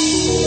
The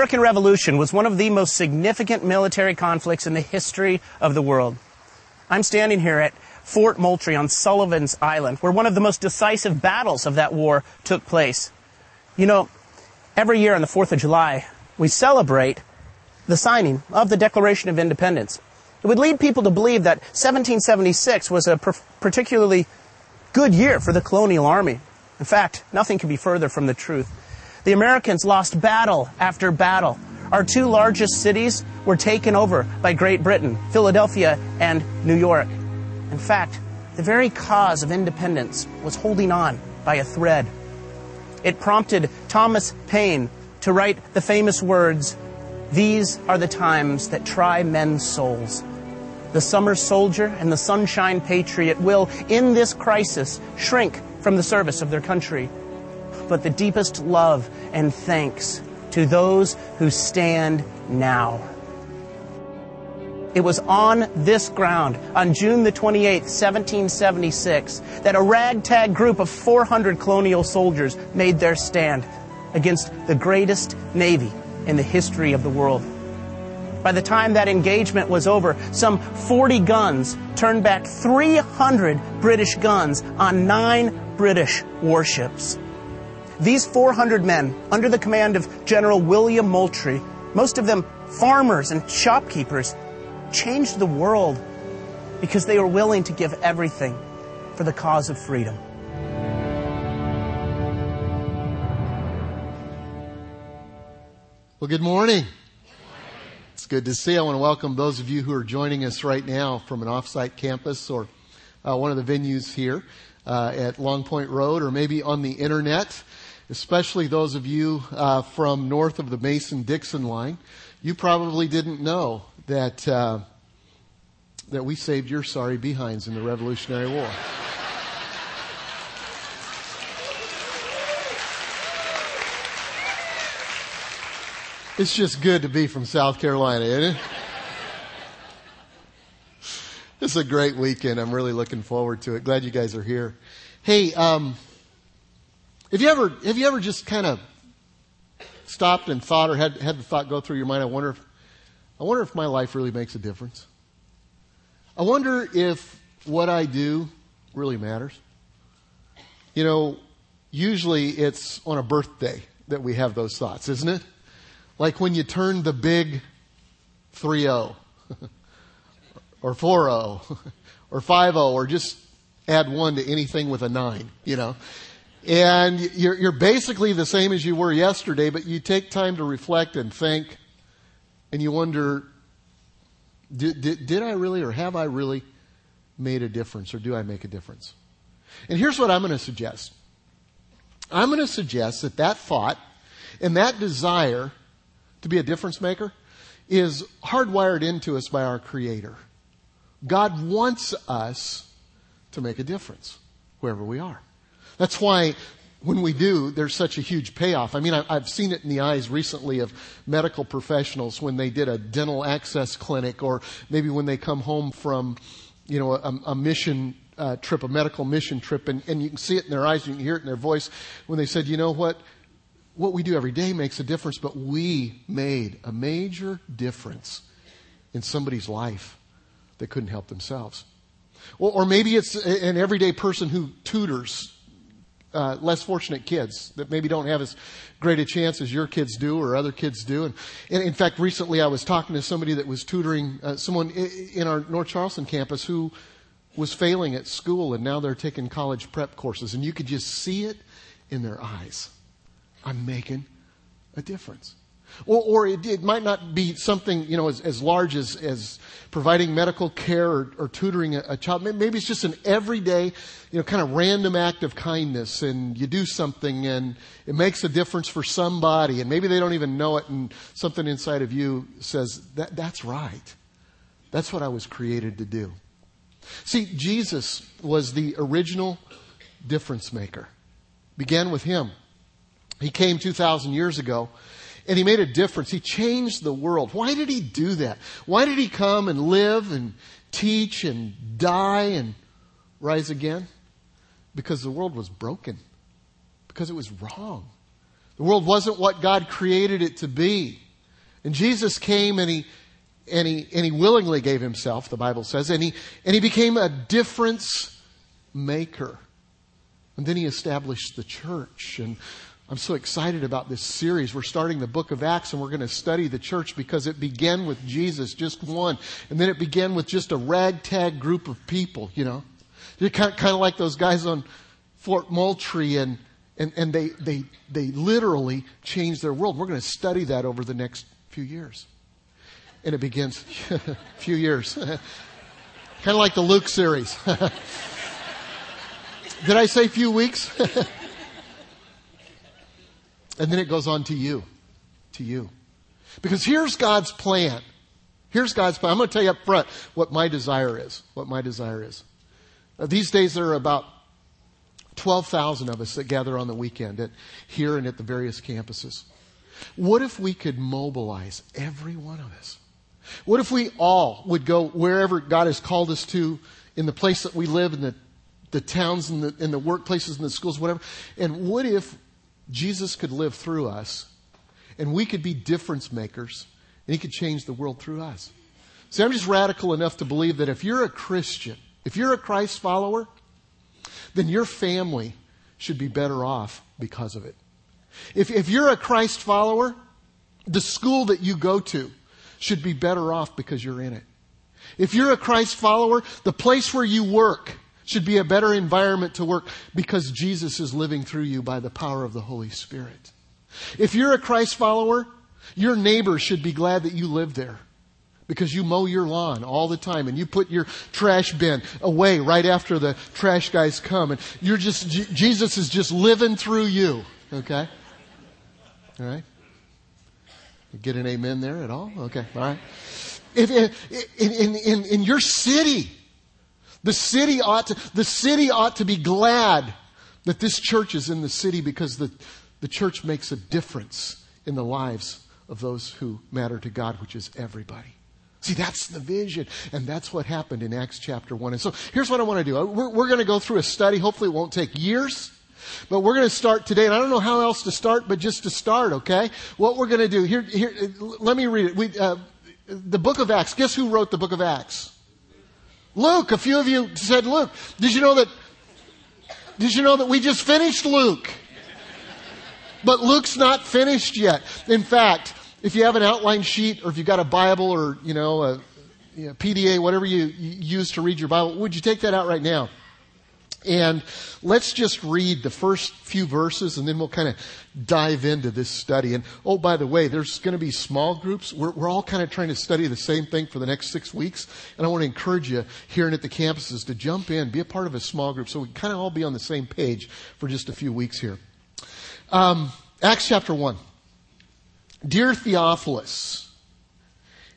American Revolution was one of the most significant military conflicts in the history of the world. I'm standing here at Fort Moultrie on Sullivan's Island, where one of the most decisive battles of that war took place. You know, every year on the 4th of July, we celebrate the signing of the Declaration of Independence. It would lead people to believe that 1776 was a particularly good year for the colonial army. In fact, nothing could be further from the truth. The Americans lost battle after battle. Our two largest cities were taken over by Great Britain, Philadelphia and New York. In fact, the very cause of independence was holding on by a thread. It prompted Thomas Paine to write the famous words, These are the times that try men's souls. The summer soldier and the sunshine patriot will, in this crisis, shrink from the service of their country but the deepest love and thanks to those who stand now. It was on this ground, on June the 28th, 1776, that a ragtag group of 400 colonial soldiers made their stand against the greatest navy in the history of the world. By the time that engagement was over, some 40 guns turned back 300 British guns on nine British warships. These 400 men, under the command of General William Moultrie, most of them farmers and shopkeepers, changed the world because they were willing to give everything for the cause of freedom. Well, good morning. It's good to see. I want to welcome those of you who are joining us right now from an offsite campus or uh, one of the venues here uh, at Long Point Road or maybe on the internet especially those of you uh, from north of the Mason-Dixon line, you probably didn't know that uh, that we saved your sorry behinds in the Revolutionary War. It's just good to be from South Carolina, isn't it? Is a great weekend. I'm really looking forward to it. Glad you guys are here. Hey, um, have you ever, have you ever just kind of stopped and thought or had, had the thought go through your mind, I wonder if, I wonder if my life really makes a difference? I wonder if what I do really matters. You know, usually it's on a birthday that we have those thoughts, isn't it? Like when you turn the big 3-0 or 4-0 or 5-0 or just add one to anything with a 9, you know. And you're, you're basically the same as you were yesterday, but you take time to reflect and think, and you wonder, did, did, did I really or have I really made a difference, or do I make a difference? And here's what I'm going to suggest. I'm going to suggest that that thought and that desire to be a difference maker is hardwired into us by our Creator. God wants us to make a difference wherever we are. That's why when we do, there's such a huge payoff. I mean, I've seen it in the eyes recently of medical professionals when they did a dental access clinic or maybe when they come home from, you know, a, a mission uh, trip, a medical mission trip, and, and you can see it in their eyes, you can hear it in their voice when they said, you know what? What we do every day makes a difference, but we made a major difference in somebody's life that couldn't help themselves. Or, or maybe it's an everyday person who tutors uh, less fortunate kids that maybe don't have as great a chance as your kids do or other kids do. And, and in fact, recently I was talking to somebody that was tutoring uh, someone in our North Charleston campus who was failing at school and now they're taking college prep courses and you could just see it in their eyes. I'm making a difference. Or, or it, it, might not be something, you know, as, as large as, as providing medical care or, or tutoring a, a, child. Maybe it's just an everyday, you know, kind of random act of kindness and you do something and it makes a difference for somebody and maybe they don't even know it and something inside of you says, that, that's right. That's what I was created to do. See, Jesus was the original difference maker. Began with him. He came 2,000 years ago and he made a difference. He changed the world. Why did he do that? Why did he come and live and teach and die and rise again? Because the world was broken. Because it was wrong. The world wasn't what God created it to be. And Jesus came and he, and he, and he willingly gave himself, the Bible says, and he, and he became a difference maker. And then he established the church. And I'm so excited about this series. We're starting the book of Acts and we're going to study the church because it began with Jesus, just one. And then it began with just a ragtag group of people, you know. They're kind of, kind of like those guys on Fort Moultrie and, and, and they, they, they literally changed their world. We're going to study that over the next few years. And it begins, a few years. kind of like the Luke series. Did I say few weeks? And then it goes on to you. To you. Because here's God's plan. Here's God's plan. I'm going to tell you up front what my desire is. What my desire is. Uh, these days there are about 12,000 of us that gather on the weekend at, here and at the various campuses. What if we could mobilize every one of us? What if we all would go wherever God has called us to in the place that we live, in the, the towns and the, in the workplaces and the schools, whatever? And what if Jesus could live through us and we could be difference makers and he could change the world through us. See, I'm just radical enough to believe that if you're a Christian, if you're a Christ follower, then your family should be better off because of it. If, if you're a Christ follower, the school that you go to should be better off because you're in it. If you're a Christ follower, the place where you work should be a better environment to work because Jesus is living through you by the power of the Holy Spirit. If you're a Christ follower, your neighbor should be glad that you live there because you mow your lawn all the time and you put your trash bin away right after the trash guys come and you're just, Jesus is just living through you. Okay? All right? Get an amen there at all? Okay, all right. If, in, in, in, in your city, the city ought to, the city ought to be glad that this church is in the city because the, the church makes a difference in the lives of those who matter to God, which is everybody. See, that's the vision. And that's what happened in Acts chapter 1. And so here's what I want to do. We're, we're going to go through a study. Hopefully it won't take years. But we're going to start today, and I don't know how else to start, but just to start, okay? What we're going to do, here, here, let me read it. We, uh, the book of Acts, guess who wrote the book of Acts? Luke, a few of you said Luke. Did you know that, did you know that we just finished Luke? But Luke's not finished yet. In fact, if you have an outline sheet or if you've got a Bible or, you know, a, PDA, whatever you, you use to read your Bible, would you take that out right now? And let's just read the first few verses and then we'll kind of dive into this study. And oh, by the way, there's going to be small groups. We're, we're all kind of trying to study the same thing for the next six weeks. And I want to encourage you here and at the campuses to jump in, be a part of a small group so we kind of all be on the same page for just a few weeks here. Um, Acts chapter 1. Dear Theophilus,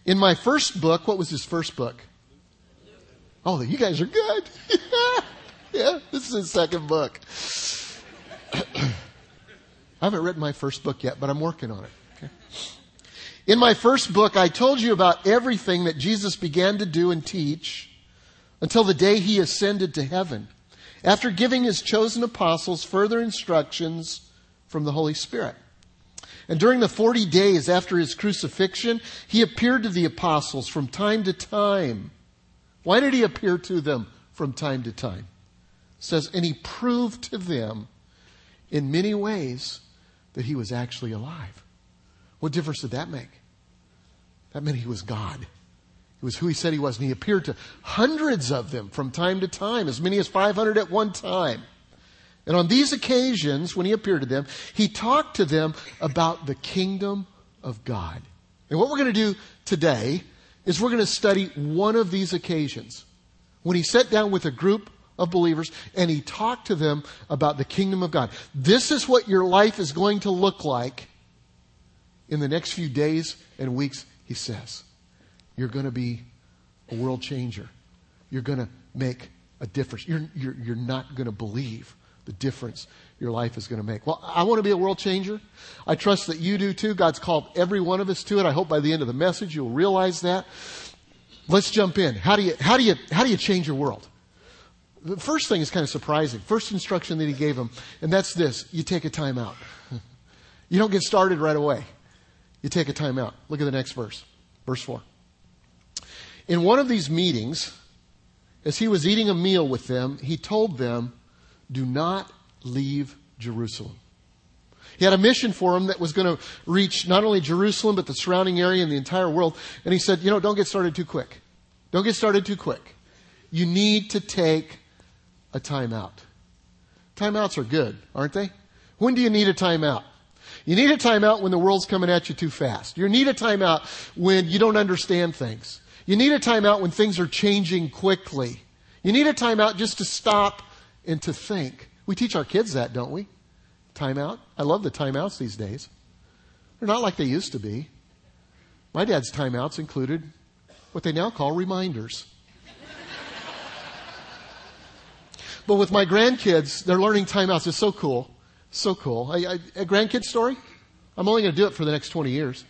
in my first book, what was his first book? Oh, you guys are good. yeah, this is his second book. I haven't written my first book yet, but I'm working on it. Okay? In my first book, I told you about everything that Jesus began to do and teach until the day he ascended to heaven, after giving his chosen apostles further instructions from the Holy Spirit. And during the 40 days after his crucifixion, he appeared to the apostles from time to time. Why did he appear to them from time to time? Says, and he proved to them in many ways that he was actually alive. What difference did that make? That meant he was God. He was who he said he was, and he appeared to hundreds of them from time to time, as many as 500 at one time. And on these occasions, when he appeared to them, he talked to them about the kingdom of God. And what we're going to do today is we're going to study one of these occasions when he sat down with a group of believers and he talked to them about the kingdom of God. This is what your life is going to look like in the next few days and weeks, he says. You're going to be a world changer. You're going to make a difference. You're, you're, you're not going to believe the difference your life is going to make. Well, I want to be a world changer. I trust that you do too. God's called every one of us to it. I hope by the end of the message you'll realize that. Let's jump in. How do you, how do you, how do you change your world? The first thing is kind of surprising. First instruction that he gave them, and that's this. You take a time out. You don't get started right away. You take a time out. Look at the next verse. Verse 4. In one of these meetings, as he was eating a meal with them, he told them, do not leave Jerusalem. He had a mission for him that was going to reach not only Jerusalem, but the surrounding area and the entire world. And he said, you know, don't get started too quick. Don't get started too quick. You need to take a timeout. Timeouts are good, aren't they? When do you need a timeout? You need a timeout when the world's coming at you too fast. You need a timeout when you don't understand things. You need a timeout when things are changing quickly. You need a timeout just to stop and to think. We teach our kids that, don't we? Timeout. I love the timeouts these days. They're not like they used to be. My dad's timeouts included what they now call reminders. But with my grandkids, they're learning timeouts. It's so cool. So cool. I, I, a grandkid story? I'm only going to do it for the next 20 years.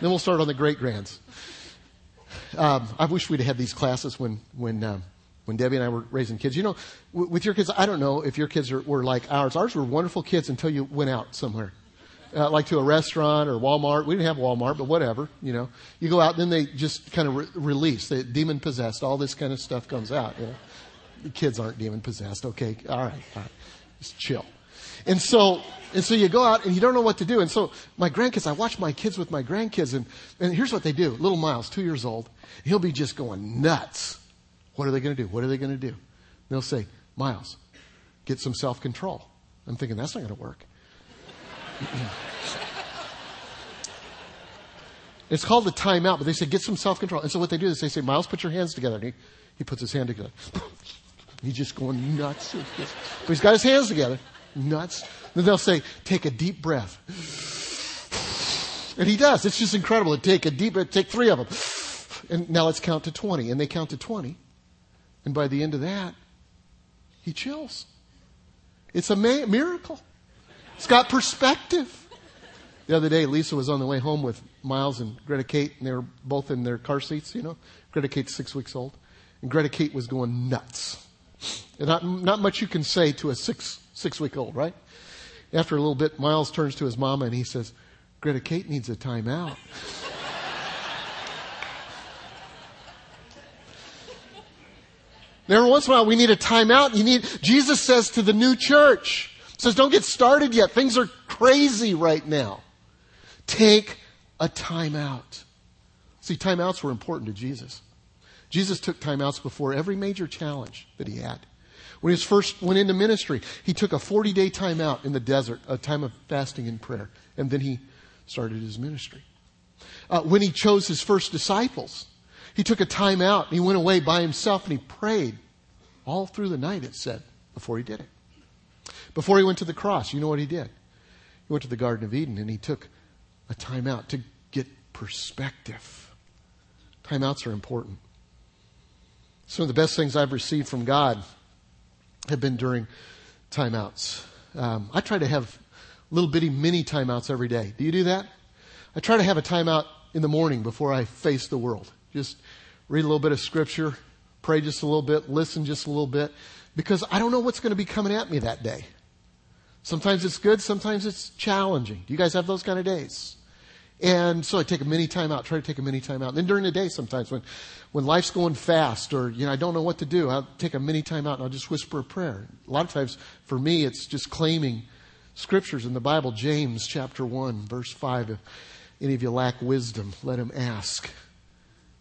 then we'll start on the great grands. Um, I wish we'd had these classes when, when um, when Debbie and I were raising kids. You know, w- with your kids, I don't know if your kids are, were like ours. Ours were wonderful kids until you went out somewhere. Uh, like to a restaurant or Walmart. We didn't have Walmart, but whatever, you know. You go out, and then they just kind of re- release. They demon possessed. All this kind of stuff comes out. You know? The kids aren't demon possessed. Okay, all right, all right. Just chill. And so, and so you go out and you don't know what to do. And so my grandkids, I watch my kids with my grandkids and, and here's what they do. Little Miles, two years old, he'll be just going nuts what are they going to do? What are they going to do? they'll say, Miles, get some self control. I'm thinking, that's not going to work. it's called a timeout, but they say, get some self control. And so what they do is they say, Miles, put your hands together. And he, he puts his hand together. He's just going nuts. But he's got his hands together. Nuts. Then they'll say, take a deep breath. And he does. It's just incredible. Take a deep breath, take three of them. And now let's count to 20. And they count to 20. And by the end of that, he chills. It's a ma- miracle. It's got perspective. The other day, Lisa was on the way home with Miles and Greta Kate, and they were both in their car seats, you know. Greta Kate's six weeks old. And Greta Kate was going nuts. Not, not much you can say to a six, six week old, right? After a little bit, Miles turns to his mama and he says, Greta Kate needs a timeout. every once in a while we need a timeout. You need, Jesus says to the new church, says don't get started yet. Things are crazy right now. Take a timeout. See, timeouts were important to Jesus. Jesus took timeouts before every major challenge that he had. When he first went into ministry, he took a 40 day timeout in the desert, a time of fasting and prayer, and then he started his ministry. Uh, when he chose his first disciples, he took a time out and he went away by himself and he prayed all through the night, it said, before he did it. Before he went to the cross, you know what he did? He went to the Garden of Eden and he took a time out to get perspective. Timeouts are important. Some of the best things I've received from God have been during timeouts. Um, I try to have little bitty mini timeouts every day. Do you do that? I try to have a timeout in the morning before I face the world. Just read a little bit of scripture, pray just a little bit, listen just a little bit, because I don't know what's going to be coming at me that day. Sometimes it's good, sometimes it's challenging. Do you guys have those kind of days? And so I take a mini time out, try to take a mini time out. And then during the day sometimes when, when life's going fast or, you know, I don't know what to do, I'll take a mini time out and I'll just whisper a prayer. A lot of times for me, it's just claiming scriptures in the Bible. James chapter 1 verse 5. If any of you lack wisdom, let him ask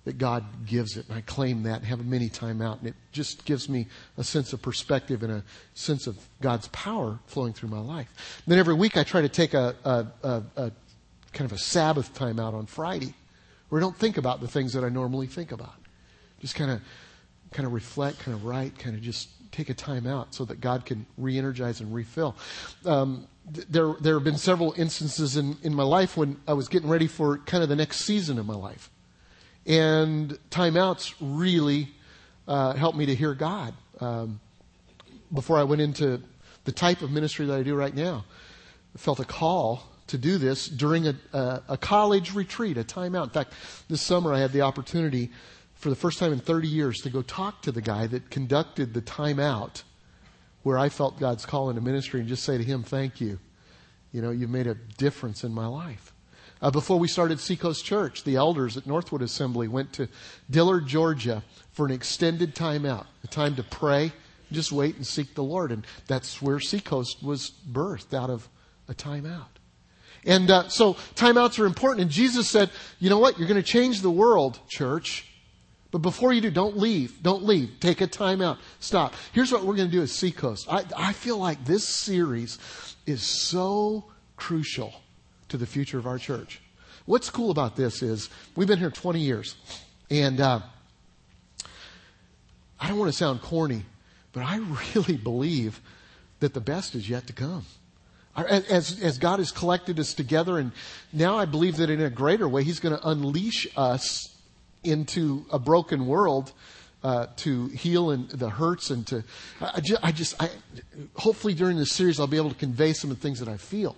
that God gives it. And I claim that and have a mini time out. And it just gives me a sense of perspective and a sense of God's power flowing through my life. And then every week I try to take a, a, a, a kind of a Sabbath time out on Friday where I don't think about the things that I normally think about. Just kind of, kind of reflect, kind of write, kind of just take a time out so that God can re-energize and refill. Um, there, there have been several instances in, in my life when I was getting ready for kind of the next season of my life. And timeouts really uh, helped me to hear God. Um, before I went into the type of ministry that I do right now, I felt a call to do this during a, a, a college retreat, a timeout. In fact, this summer I had the opportunity for the first time in 30 years to go talk to the guy that conducted the timeout where I felt God's call into ministry and just say to him, thank you. You know, you've made a difference in my life. Uh, before we started Seacoast Church, the elders at Northwood Assembly went to Dillard, Georgia for an extended time out, a time to pray, just wait and seek the Lord. And that's where Seacoast was birthed out of a time out. And uh, so timeouts are important. And Jesus said, you know what? You're going to change the world, church. But before you do, don't leave. Don't leave. Take a timeout. Stop. Here's what we're going to do at Seacoast. I, I feel like this series is so crucial to the future of our church. What's cool about this is we've been here 20 years. And uh, I don't want to sound corny, but I really believe that the best is yet to come. As, as God has collected us together, and now I believe that in a greater way, He's going to unleash us into a broken world uh, to heal and the hurts and to. I just, I just I, hopefully during this series, I'll be able to convey some of the things that I feel.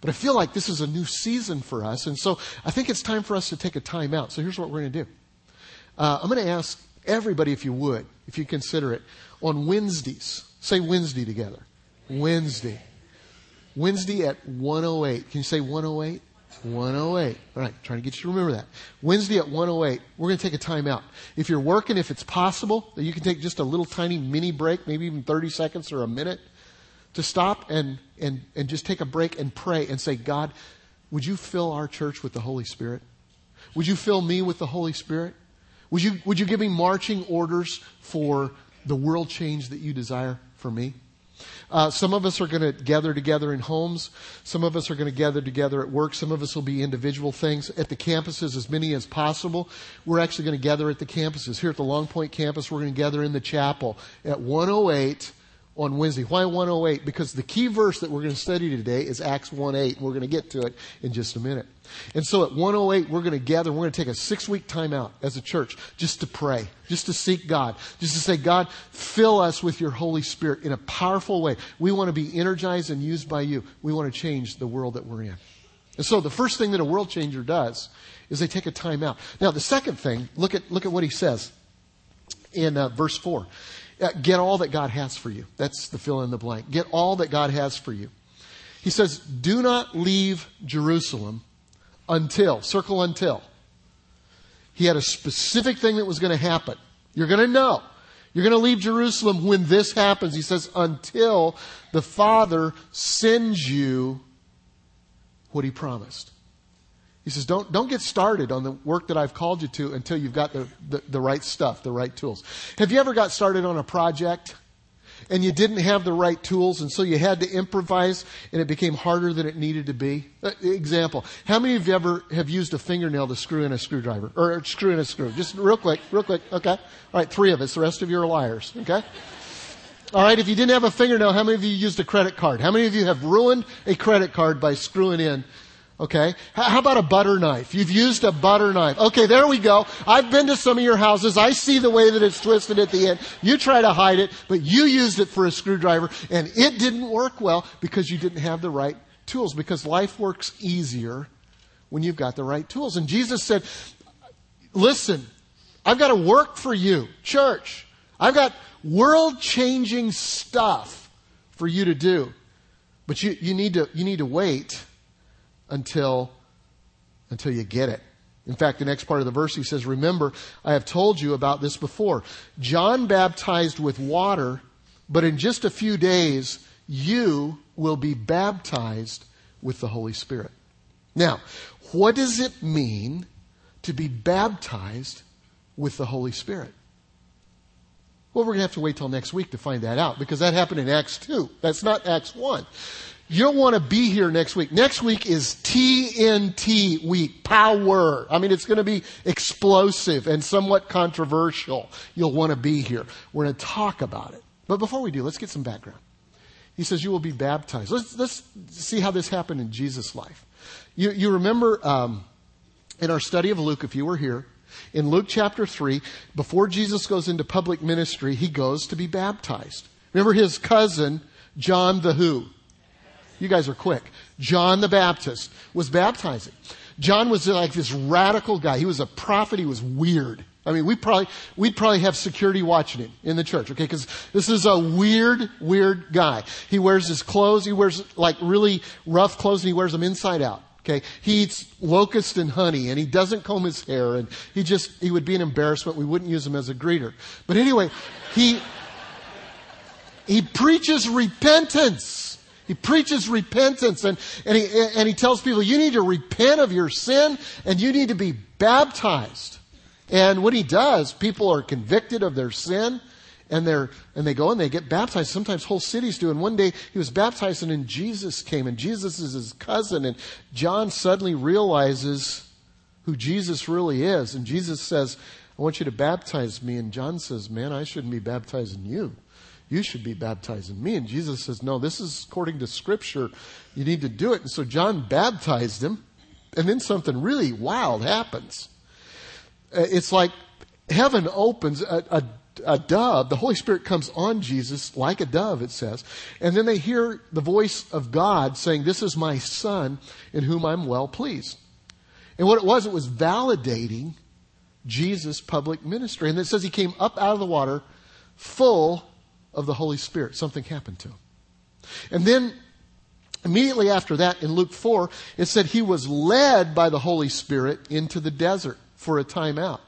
But I feel like this is a new season for us, and so I think it's time for us to take a time out. So here's what we're going to do. Uh, I'm going to ask everybody, if you would, if you consider it, on Wednesdays. Say Wednesday together. Wednesday. Wednesday at 108. Can you say 108? 108. All right, trying to get you to remember that. Wednesday at 108, we're going to take a time out. If you're working, if it's possible, that you can take just a little tiny mini break, maybe even 30 seconds or a minute, to stop and, and, and just take a break and pray and say, God, would you fill our church with the Holy Spirit? Would you fill me with the Holy Spirit? Would you, would you give me marching orders for the world change that you desire for me? Uh, some of us are going to gather together in homes. Some of us are going to gather together at work. Some of us will be individual things. At the campuses, as many as possible, we're actually going to gather at the campuses. Here at the Long Point campus, we're going to gather in the chapel at 108 on Wednesday. Why 108? Because the key verse that we're going to study today is Acts 1:8. We're going to get to it in just a minute. And so at 108, we're going to gather. We're going to take a six week time out as a church just to pray, just to seek God, just to say, God, fill us with your Holy Spirit in a powerful way. We want to be energized and used by you. We want to change the world that we're in. And so the first thing that a world changer does is they take a time out. Now, the second thing, look at, look at what he says in uh, verse 4. Uh, get all that God has for you. That's the fill in the blank. Get all that God has for you. He says, do not leave Jerusalem until, circle until. He had a specific thing that was going to happen. You're going to know. You're going to leave Jerusalem when this happens. He says, until the Father sends you what he promised. He says, don't, don't get started on the work that I've called you to until you've got the, the, the, right stuff, the right tools. Have you ever got started on a project and you didn't have the right tools and so you had to improvise and it became harder than it needed to be? Uh, example. How many of you ever have used a fingernail to screw in a screwdriver? Or screw in a screw? Just real quick, real quick, okay? Alright, three of us. The rest of you are liars, okay? Alright, if you didn't have a fingernail, how many of you used a credit card? How many of you have ruined a credit card by screwing in Okay. How about a butter knife? You've used a butter knife. Okay, there we go. I've been to some of your houses. I see the way that it's twisted at the end. You try to hide it, but you used it for a screwdriver and it didn't work well because you didn't have the right tools because life works easier when you've got the right tools. And Jesus said, listen, I've got to work for you, church. I've got world changing stuff for you to do. But you, you need to, you need to wait until, until you get it. In fact, the next part of the verse he says, remember, I have told you about this before. John baptized with water, but in just a few days, you will be baptized with the Holy Spirit. Now, what does it mean to be baptized with the Holy Spirit? Well, we're going to have to wait till next week to find that out because that happened in Acts 2. That's not Acts 1. You don't want to be here next week. Next week is TNT week. Power. I mean, it's going to be explosive and somewhat controversial. You'll want to be here. We're going to talk about it. But before we do, let's get some background. He says, You will be baptized. Let's, let's see how this happened in Jesus' life. You, you remember um, in our study of Luke, if you were here, in Luke chapter 3, before Jesus goes into public ministry, he goes to be baptized. Remember his cousin, John the who? You guys are quick. John the Baptist was baptizing. John was like this radical guy. He was a prophet. He was weird. I mean, we probably, we'd probably have security watching him in the church, okay? Cause this is a weird, weird guy. He wears his clothes, he wears like really rough clothes and he wears them inside out. Okay. He eats locust and honey and he doesn't comb his hair and he just, he would be an embarrassment. We wouldn't use him as a greeter. But anyway, he, he preaches repentance. He preaches repentance and, and he, and he tells people you need to repent of your sin and you need to be baptized. And when he does, people are convicted of their sin and they're and they go and they get baptized. Sometimes whole cities do. And one day he was baptized, and then Jesus came, and Jesus is his cousin, and John suddenly realizes who Jesus really is, and Jesus says, "I want you to baptize me." And John says, "Man, I shouldn't be baptizing you." You should be baptizing me. And Jesus says, No, this is according to Scripture. You need to do it. And so John baptized him. And then something really wild happens. Uh, it's like heaven opens, a, a a dove, the Holy Spirit comes on Jesus like a dove, it says. And then they hear the voice of God saying, This is my son in whom I'm well pleased. And what it was, it was validating Jesus' public ministry. And it says he came up out of the water full of the Holy Spirit. Something happened to him. And then immediately after that, in Luke 4, it said he was led by the Holy Spirit into the desert for a time out.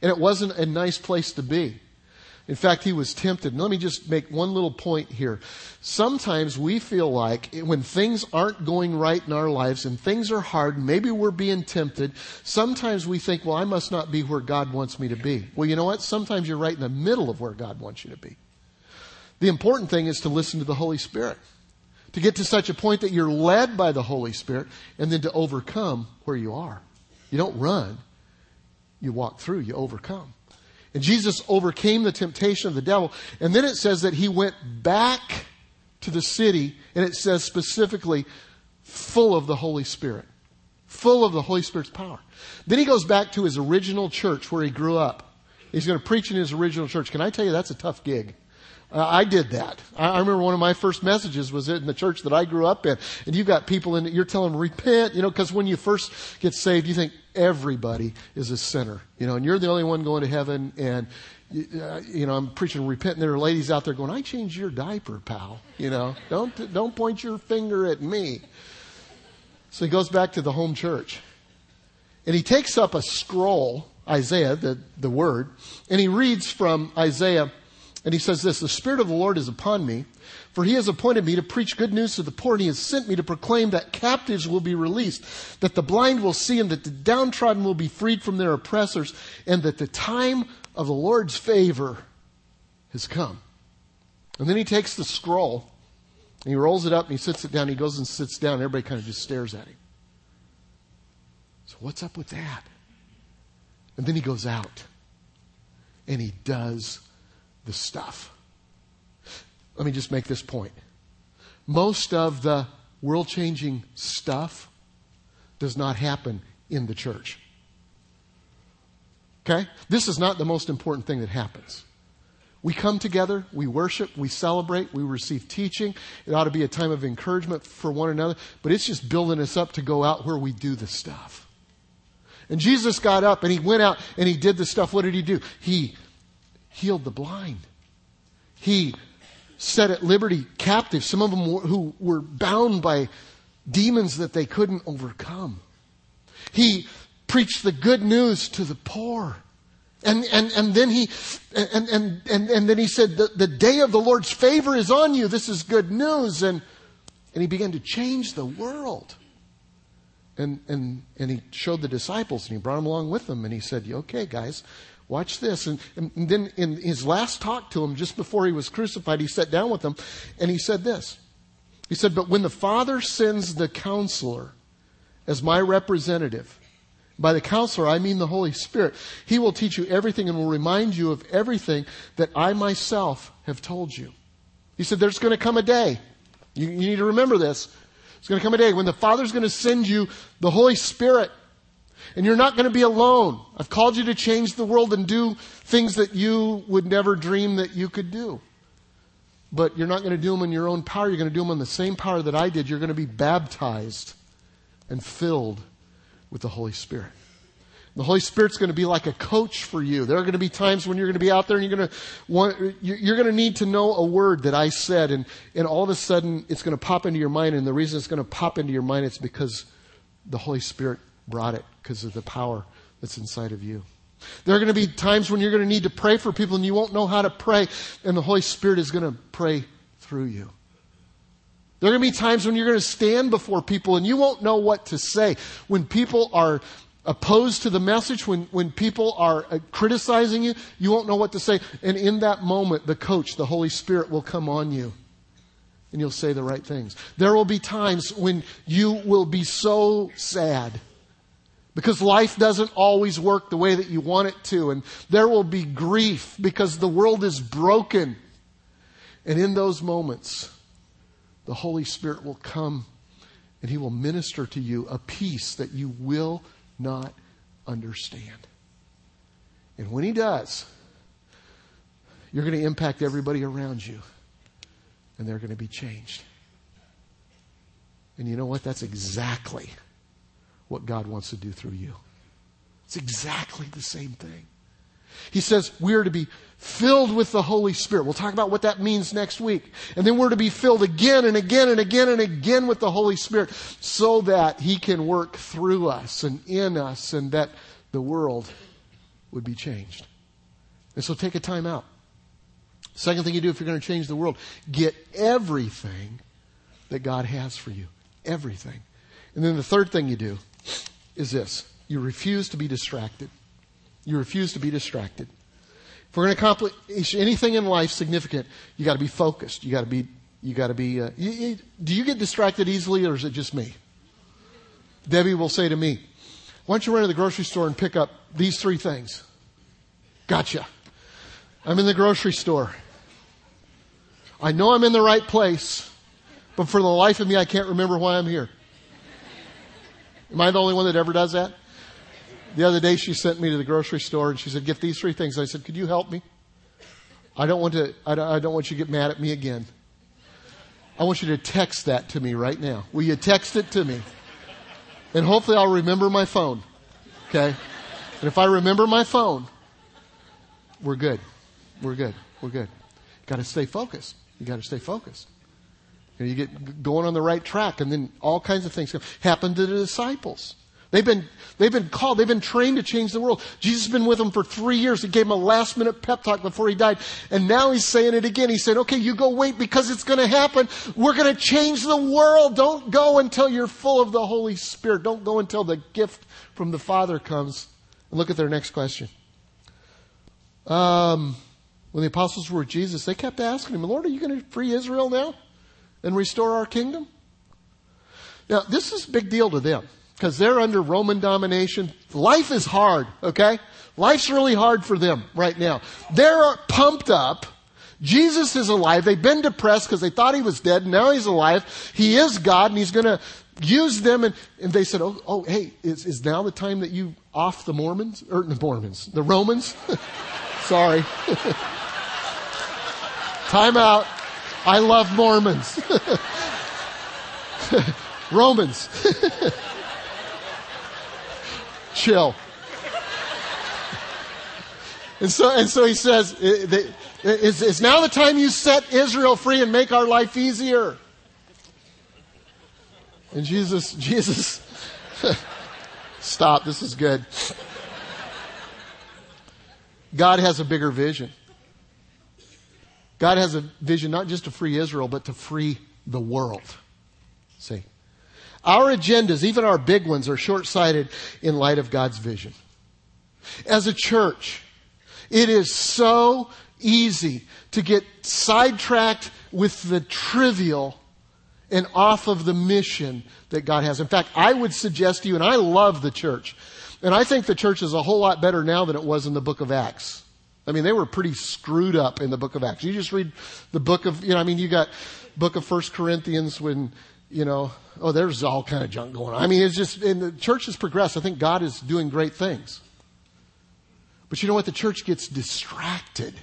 And it wasn't a nice place to be. In fact, he was tempted. And let me just make one little point here. Sometimes we feel like when things aren't going right in our lives and things are hard, maybe we're being tempted, sometimes we think, well, I must not be where God wants me to be. Well, you know what? Sometimes you're right in the middle of where God wants you to be. The important thing is to listen to the Holy Spirit. To get to such a point that you're led by the Holy Spirit and then to overcome where you are. You don't run. You walk through, you overcome. And Jesus overcame the temptation of the devil. And then it says that he went back to the city, and it says specifically, full of the Holy Spirit. Full of the Holy Spirit's power. Then he goes back to his original church where he grew up. He's going to preach in his original church. Can I tell you, that's a tough gig. Uh, I did that. I, I, remember one of my first messages was in the church that I grew up in, and you've got people in it, you're telling them repent, you know, because when you first get saved, you think everybody is a sinner, you know, and you're the only one going to heaven, and uh, you know, I'm preaching repent, and there are ladies out there going, "I changed your diaper, pal," you know, don't don't point your finger at me. So he goes back to the home church, and he takes up a scroll, Isaiah, the the word, and he reads from Isaiah and he says this, the Spirit of the Lord is upon me, for he has appointed me to preach good news to the poor, and he has sent me to proclaim that captives will be released, that the blind will see, and that the downtrodden will be freed from their oppressors, and that the time of the Lord's favor has come. And then he takes the scroll, and he rolls it up, and he sits it down, he goes and sits down, and everybody kind of just stares at him. So what's up with that? And then he goes out, and he does the stuff. Let me just make this point. Most of the world changing stuff does not happen in the church. Okay? This is not the most important thing that happens. We come together, we worship, we celebrate, we receive teaching. It ought to be a time of encouragement for one another, but it's just building us up to go out where we do the stuff. And Jesus got up and he went out and he did the stuff. What did he do? He healed the blind. He set at liberty captives, some of them who were bound by demons that they couldn't overcome. He preached the good news to the poor. And, and, and then he, and, and, and, and then he said, the, the day of the Lord's favor is on you. This is good news. And, and he began to change the world. And, and, and he showed the disciples and he brought them along with him. And he said, okay, guys, Watch this. And, and, then in his last talk to him, just before he was crucified, he sat down with them and he said this. He said, But when the Father sends the counselor as my representative, by the counselor, I mean the Holy Spirit. He will teach you everything and will remind you of everything that I myself have told you. He said, There's going to come a day. You, you need to remember this. It's going to come a day when the Father's going to send you the Holy Spirit. And you're not going to be alone. I've called you to change the world and do things that you would never dream that you could do. But you're not going to do them in your own power. You're going to do them in the same power that I did. You're going to be baptized and filled with the Holy Spirit. The Holy Spirit's going to be like a coach for you. There are going to be times when you're going to be out there and you're going to want, you're going to need to know a word that I said and, and all of a sudden it's going to pop into your mind and the reason it's going to pop into your mind is because the Holy Spirit brought it because of the power that's inside of you. There are going to be times when you're going to need to pray for people and you won't know how to pray and the Holy Spirit is going to pray through you. There are going to be times when you're going to stand before people and you won't know what to say. When people are opposed to the message, when, when people are uh, criticizing you, you won't know what to say. And in that moment, the coach, the Holy Spirit, will come on you and you'll say the right things. There will be times when you will be so sad because life doesn't always work the way that you want it to. And there will be grief because the world is broken. And in those moments, the Holy Spirit will come and He will minister to you a peace that you will not understand. And when He does, you're going to impact everybody around you and they're going to be changed. And you know what? That's exactly what God wants to do through you. It's exactly the same thing. He says we are to be filled with the Holy Spirit. We'll talk about what that means next week. And then we're to be filled again and again and again and again with the Holy Spirit so that He can work through us and in us and that the world would be changed. And so take a time out. Second thing you do if you're going to change the world, get everything that God has for you. Everything. And then the third thing you do is this. You refuse to be distracted. You refuse to be distracted. If we're going to accomplish anything in life significant, you got to be focused. You got to be. You got to be. Uh, you, you, do you get distracted easily, or is it just me? Debbie will say to me, "Why don't you run to the grocery store and pick up these three things?" Gotcha. I'm in the grocery store. I know I'm in the right place, but for the life of me, I can't remember why I'm here. Am I the only one that ever does that? The other day she sent me to the grocery store and she said, get these three things. I said, could you help me? I don't want to, I don't, I don't want you to get mad at me again. I want you to text that to me right now. Will you text it to me? And hopefully I'll remember my phone. Okay? And if I remember my phone, we're good. We're good. We're good. Got to stay focused. You got to stay focused. You, know, you get going on the right track, and then all kinds of things happen to the disciples. They've been, they've been called, they've been trained to change the world. Jesus has been with them for three years. He gave them a last minute pep talk before he died. And now he's saying it again. He said, okay, you go wait because it's going to happen. We're going to change the world. Don't go until you're full of the Holy Spirit. Don't go until the gift from the Father comes. And look at their next question. Um, when the apostles were with Jesus, they kept asking him, Lord, are you going to free Israel now and restore our kingdom? Now, this is a big deal to them because they're under Roman domination. Life is hard, okay? Life's really hard for them right now. They're pumped up. Jesus is alive. They've been depressed because they thought he was dead. And Now he's alive. He is God and he's going to use them. And, and they said, oh, oh, hey, is, is now the time that you off the Mormons? Or the Mormons, the Romans? Sorry. time out. I love Mormons. Romans chill. And so, and so he says, it's, it's now the time you set Israel free and make our life easier. And Jesus, Jesus, stop, this is good. God has a bigger vision. God has a vision not just to free Israel, but to free the world. See? Our agendas, even our big ones, are short sighted in light of God's vision. As a church, it is so easy to get sidetracked with the trivial and off of the mission that God has. In fact, I would suggest to you, and I love the church, and I think the church is a whole lot better now than it was in the book of Acts. I mean, they were pretty screwed up in the book of Acts. You just read the book of, you know, I mean, you got book of First Corinthians when, you know, oh, there's all kind of junk going on. I mean, it's just, and the church has progressed. I think God is doing great things. But you know what? The church gets distracted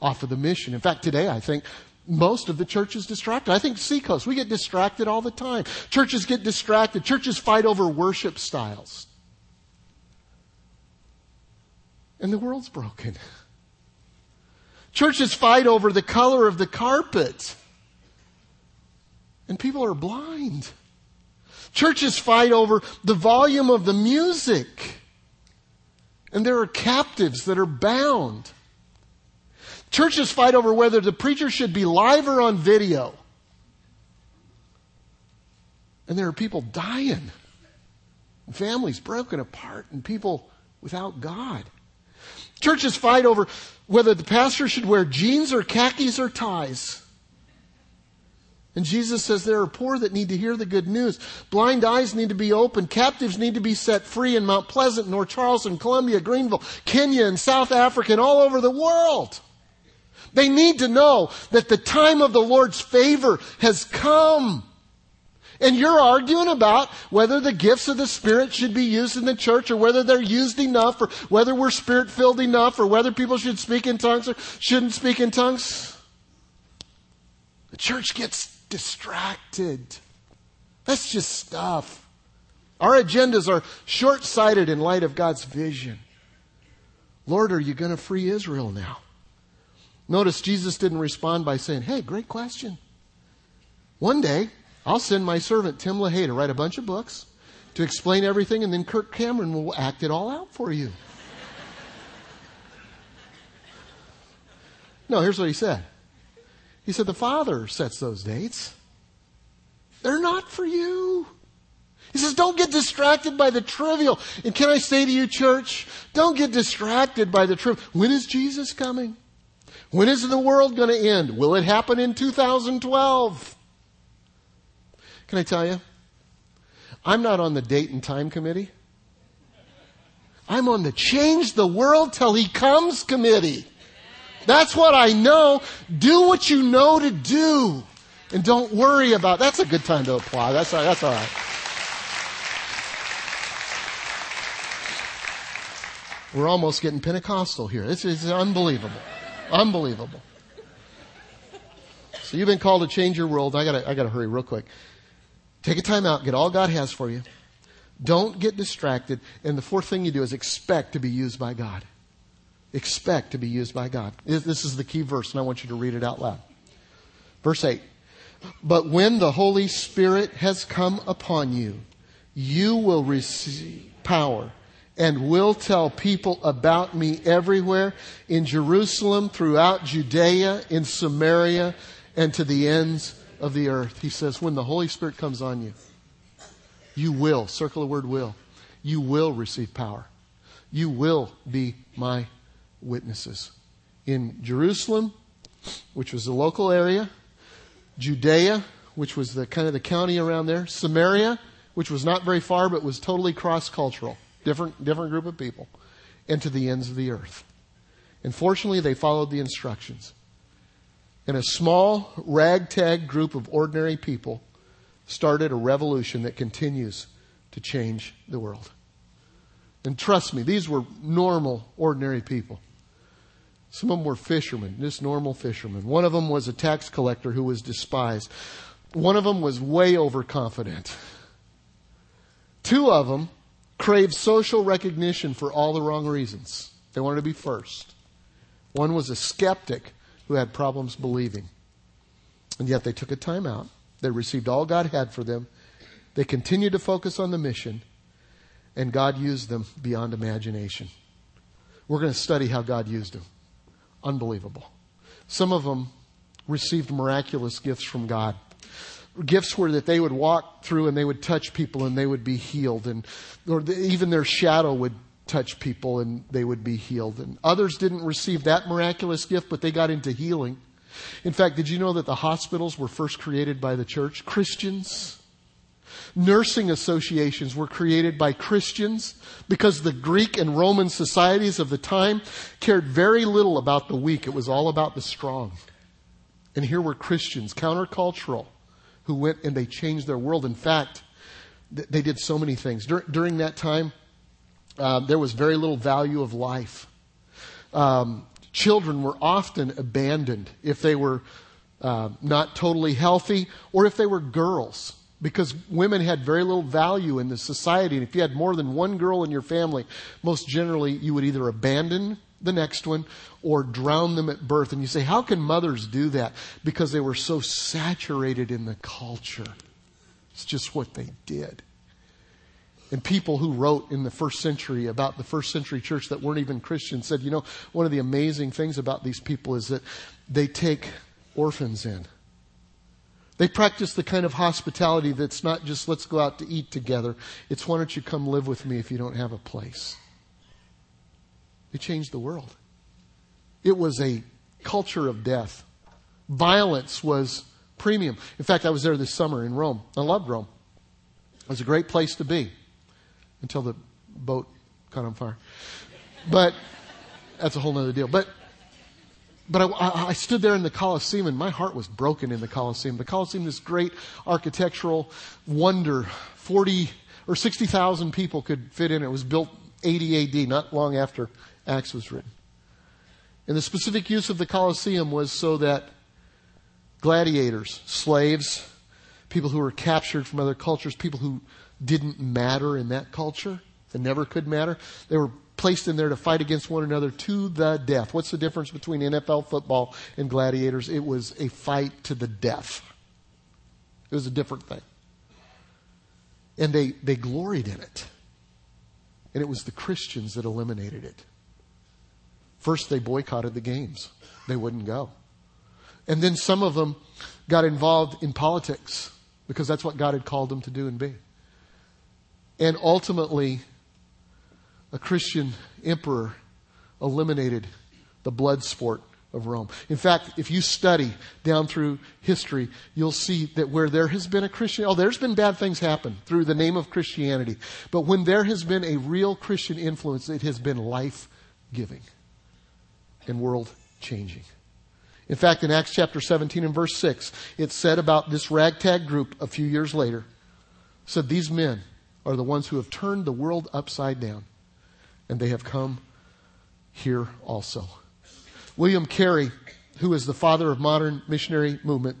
off of the mission. In fact, today I think most of the church is distracted. I think Seacoast, we get distracted all the time. Churches get distracted. Churches fight over worship styles. And the world's broken. Churches fight over the color of the carpet. And people are blind. Churches fight over the volume of the music. And there are captives that are bound. Churches fight over whether the preacher should be live or on video. And there are people dying, families broken apart, and people without God. Churches fight over whether the pastor should wear jeans or khakis or ties. And Jesus says there are poor that need to hear the good news. Blind eyes need to be opened. Captives need to be set free in Mount Pleasant, North Charleston, Columbia, Greenville, Kenya, and South Africa, and all over the world. They need to know that the time of the Lord's favor has come. And you're arguing about whether the gifts of the Spirit should be used in the church or whether they're used enough or whether we're Spirit filled enough or whether people should speak in tongues or shouldn't speak in tongues. The church gets distracted. That's just stuff. Our agendas are short sighted in light of God's vision. Lord, are you going to free Israel now? Notice Jesus didn't respond by saying, Hey, great question. One day, I'll send my servant Tim LaHaye to write a bunch of books to explain everything, and then Kirk Cameron will act it all out for you. no, here's what he said. He said, The Father sets those dates. They're not for you. He says, don't get distracted by the trivial. And can I say to you, church, don't get distracted by the trivial. When is Jesus coming? When is the world going to end? Will it happen in 2012? Can I tell you? I'm not on the date and time committee. I'm on the change the world till he comes committee. That's what I know. Do what you know to do. And don't worry about, that's a good time to apply. That's. That's all right. We're almost getting Pentecostal here. This is unbelievable. Unbelievable. So you've been called to change your world. I gotta, I gotta hurry real quick. Take a time out, get all God has for you. Don't get distracted. And the fourth thing you do is expect to be used by God. Expect to be used by God. This is the key verse, and I want you to read it out loud. Verse 8. But when the Holy Spirit has come upon you, you will receive power and will tell people about me everywhere in Jerusalem, throughout Judea, in Samaria, and to the ends of the earth. He says, when the Holy Spirit comes on you, you will, circle the word will, you will receive power. You will be my witnesses. In Jerusalem, which was the local area, Judea, which was the kind of the county around there, Samaria, which was not very far but was totally cross cultural, different, different group of people, and to the ends of the earth. And fortunately, they followed the instructions. And a small, ragtag group of ordinary people started a revolution that continues to change the world. And trust me, these were normal, ordinary people. Some of them were fishermen, just normal fishermen. One of them was a tax collector who was despised. One of them was way overconfident. Two of them craved social recognition for all the wrong reasons. They wanted to be first. One was a skeptic who had problems believing. And yet they took a time out. They received all God had for them. They continued to focus on the mission, and God used them beyond imagination. We're going to study how God used them. Unbelievable. Some of them received miraculous gifts from God. Gifts were that they would walk through and they would touch people and they would be healed, and or the, even their shadow would touch people and they would be healed. And others didn't receive that miraculous gift, but they got into healing. In fact, did you know that the hospitals were first created by the church? Christians. Nursing associations were created by Christians because the Greek and Roman societies of the time cared very little about the weak. It was all about the strong. And here were Christians, countercultural, who went and they changed their world. In fact, they did so many things. Dur- during that time, uh, there was very little value of life. Um, children were often abandoned if they were uh, not totally healthy or if they were girls because women had very little value in the society. And if you had more than one girl in your family, most generally you would either abandon the next one or drown them at birth. And you say, how can mothers do that? Because they were so saturated in the culture. It's just what they did. And people who wrote in the first century about the first century church that weren't even Christians said, you know, one of the amazing things about these people is that they take orphans in. They practice the kind of hospitality that's not just let's go out to eat together. It's why don't you come live with me if you don't have a place. They changed the world. It was a culture of death. Violence was premium. In fact, I was there this summer in Rome. I loved Rome. It was a great place to be until the boat caught on fire. But that's a whole other deal. But but I, I, stood there in the Colosseum and my heart was broken in the Colosseum. The Colosseum, this great architectural wonder, 40 or 60,000 people could fit in. It was built 80 AD, not long after Acts was written. And the specific use of the Colosseum was so that gladiators, slaves, people who were captured from other cultures, people who didn't matter in that culture and never could matter, they were placed in there to fight against one another to the death. What's the difference between NFL football and gladiators? It was a fight to the death. It was a different thing. And they, they gloried in it. And it was the Christians that eliminated it. First, they boycotted the games. They wouldn't go. And then some of them got involved in politics because that's what God had called them to do and be. And ultimately, a Christian emperor eliminated the blood sport of Rome. In fact, if you study down through history, you'll see that where there has been a Christian, oh, there's been bad things happen through the name of Christianity. But when there has been a real Christian influence, it has been life giving and world changing. In fact, in Acts chapter 17 and verse 6, it said about this ragtag group a few years later, said these men are the ones who have turned the world upside down and they have come here also. William Carey, who is the father of modern missionary movement,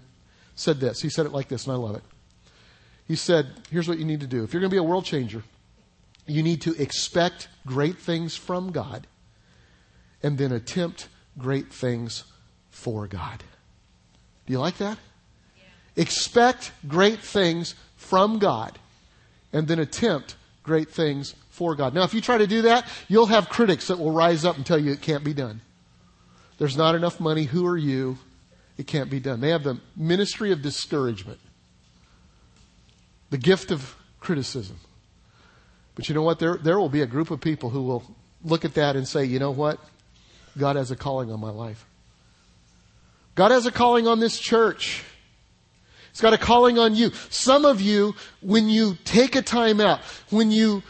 said this. He said it like this, and I love it. He said, Here's what you need to do. If you're going to be a world changer, you need to expect great things from God and then attempt great things for God. Do you like that? Yeah. Expect great things from God and then attempt great things for God. Now, if you try to do that, you'll have critics that will rise up and tell you it can't be done. There's not enough money. Who are you? It can't be done. They have the ministry of discouragement, the gift of criticism. But you know what? There, there will be a group of people who will look at that and say, you know what? God has a calling on my life. God has a calling on this church. He's got a calling on you. Some of you, when you take a time out, when you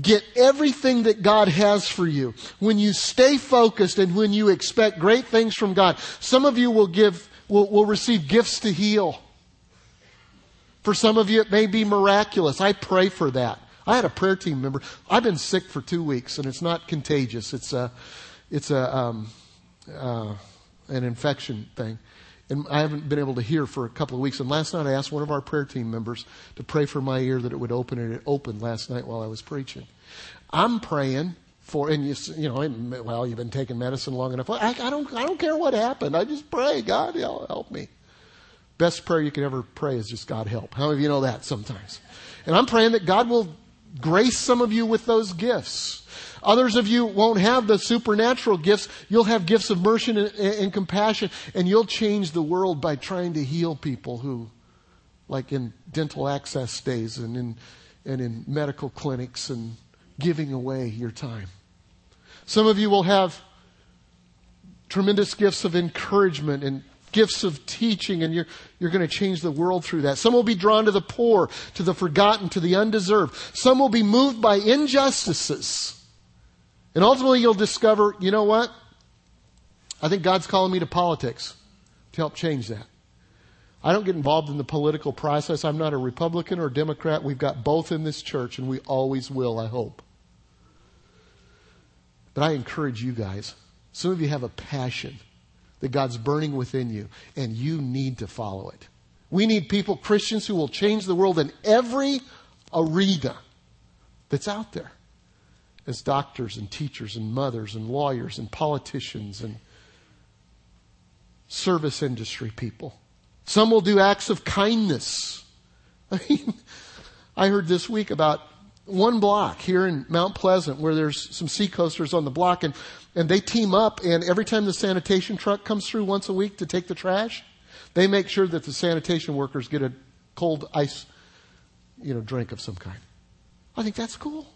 get everything that God has for you, when you stay focused and when you expect great things from God, some of you will give, will, will receive gifts to heal. For some of you, it may be miraculous. I pray for that. I had a prayer team member. I've been sick for two weeks, and it's not contagious. It's a, it's a, um, uh, an infection thing and I haven't been able to hear for a couple of weeks. And last night I asked one of our prayer team members to pray for my ear that it would open, and it opened last night while I was preaching. I'm praying for, and you, you know, well, you've been taking medicine long enough. I, I don't, I don't care what happened. I just pray, God, help me. Best prayer you can ever pray is just God help. How many of you know that sometimes? And I'm praying that God will grace some of you with those gifts. Others of you won't have the supernatural gifts. You'll have gifts of mercy and, and, compassion, and you'll change the world by trying to heal people who, like in dental access days and in, and in medical clinics and giving away your time. Some of you will have tremendous gifts of encouragement and gifts of teaching and you're, you're going to change the world through that. Some will be drawn to the poor, to the forgotten, to the undeserved. Some will be moved by injustices. And ultimately you'll discover, you know what? I think God's calling me to politics to help change that. I don't get involved in the political process. I'm not a Republican or Democrat. We've got both in this church, and we always will, I hope. But I encourage you guys. Some of you have a passion that God's burning within you, and you need to follow it. We need people, Christians, who will change the world in every arena that's out there. As doctors and teachers and mothers and lawyers and politicians and service industry people. Some will do acts of kindness. I mean, I heard this week about one block here in Mount Pleasant where there's some seacoasters on the block and, and they team up and every time the sanitation truck comes through once a week to take the trash, they make sure that the sanitation workers get a cold ice, you know, drink of some kind. I think that's cool.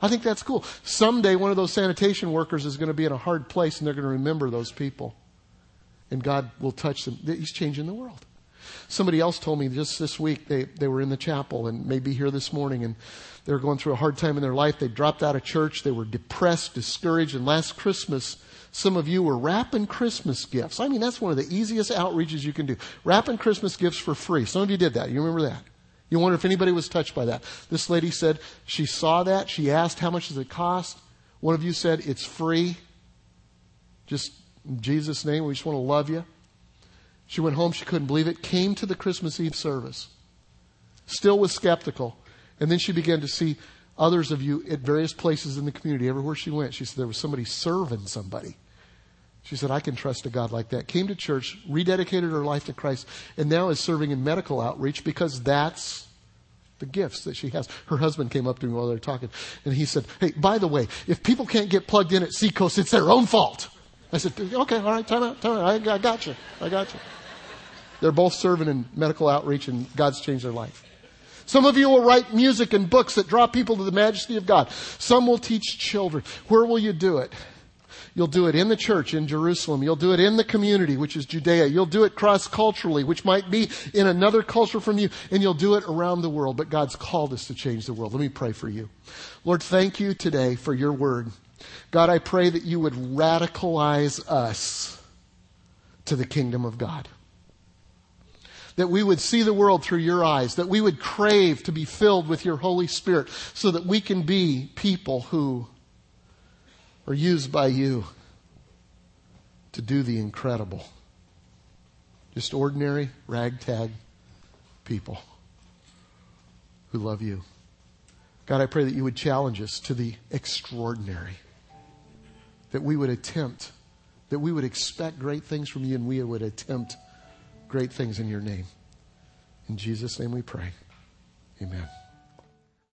I think that's cool. Someday one of those sanitation workers is going to be in a hard place and they're going to remember those people and God will touch them. He's changing the world. Somebody else told me just this week they, they were in the chapel and maybe here this morning and they were going through a hard time in their life. They dropped out of church. They were depressed, discouraged. And last Christmas, some of you were wrapping Christmas gifts. I mean, that's one of the easiest outreaches you can do. Wrapping Christmas gifts for free. Some of you did that. You remember that? You wonder if anybody was touched by that. This lady said she saw that. She asked, how much does it cost? One of you said, it's free. Just in Jesus' name, we just want to love you. She went home, she couldn't believe it, came to the Christmas Eve service, still was skeptical. And then she began to see others of you at various places in the community. Everywhere she went, she said there was somebody serving somebody. She said, I can trust a God like that. Came to church, rededicated her life to Christ, and now is serving in medical outreach because that's the gifts that she has. Her husband came up to me while they were talking, and he said, Hey, by the way, if people can't get plugged in at Seacoast, it's their own fault. I said, okay, all right, time out, time out. I, I got you. I got you. They're both serving in medical outreach and God's changed their life. Some of you will write music and books that draw people to the majesty of God. Some will teach children. Where will you do it? You'll do it in the church in Jerusalem. You'll do it in the community, which is Judea. You'll do it cross culturally, which might be in another culture from you, and you'll do it around the world. But God's called us to change the world. Let me pray for you. Lord, thank you today for your word. God, I pray that you would radicalize us to the kingdom of God. That we would see the world through your eyes, that we would crave to be filled with your Holy Spirit so that we can be people who are used by you to do the incredible. Just ordinary, ragtag people who love you. God, I pray that you would challenge us to the extraordinary that we would attempt, that we would expect great things from you and we would attempt great things in your name. In Jesus' name we pray. Amen.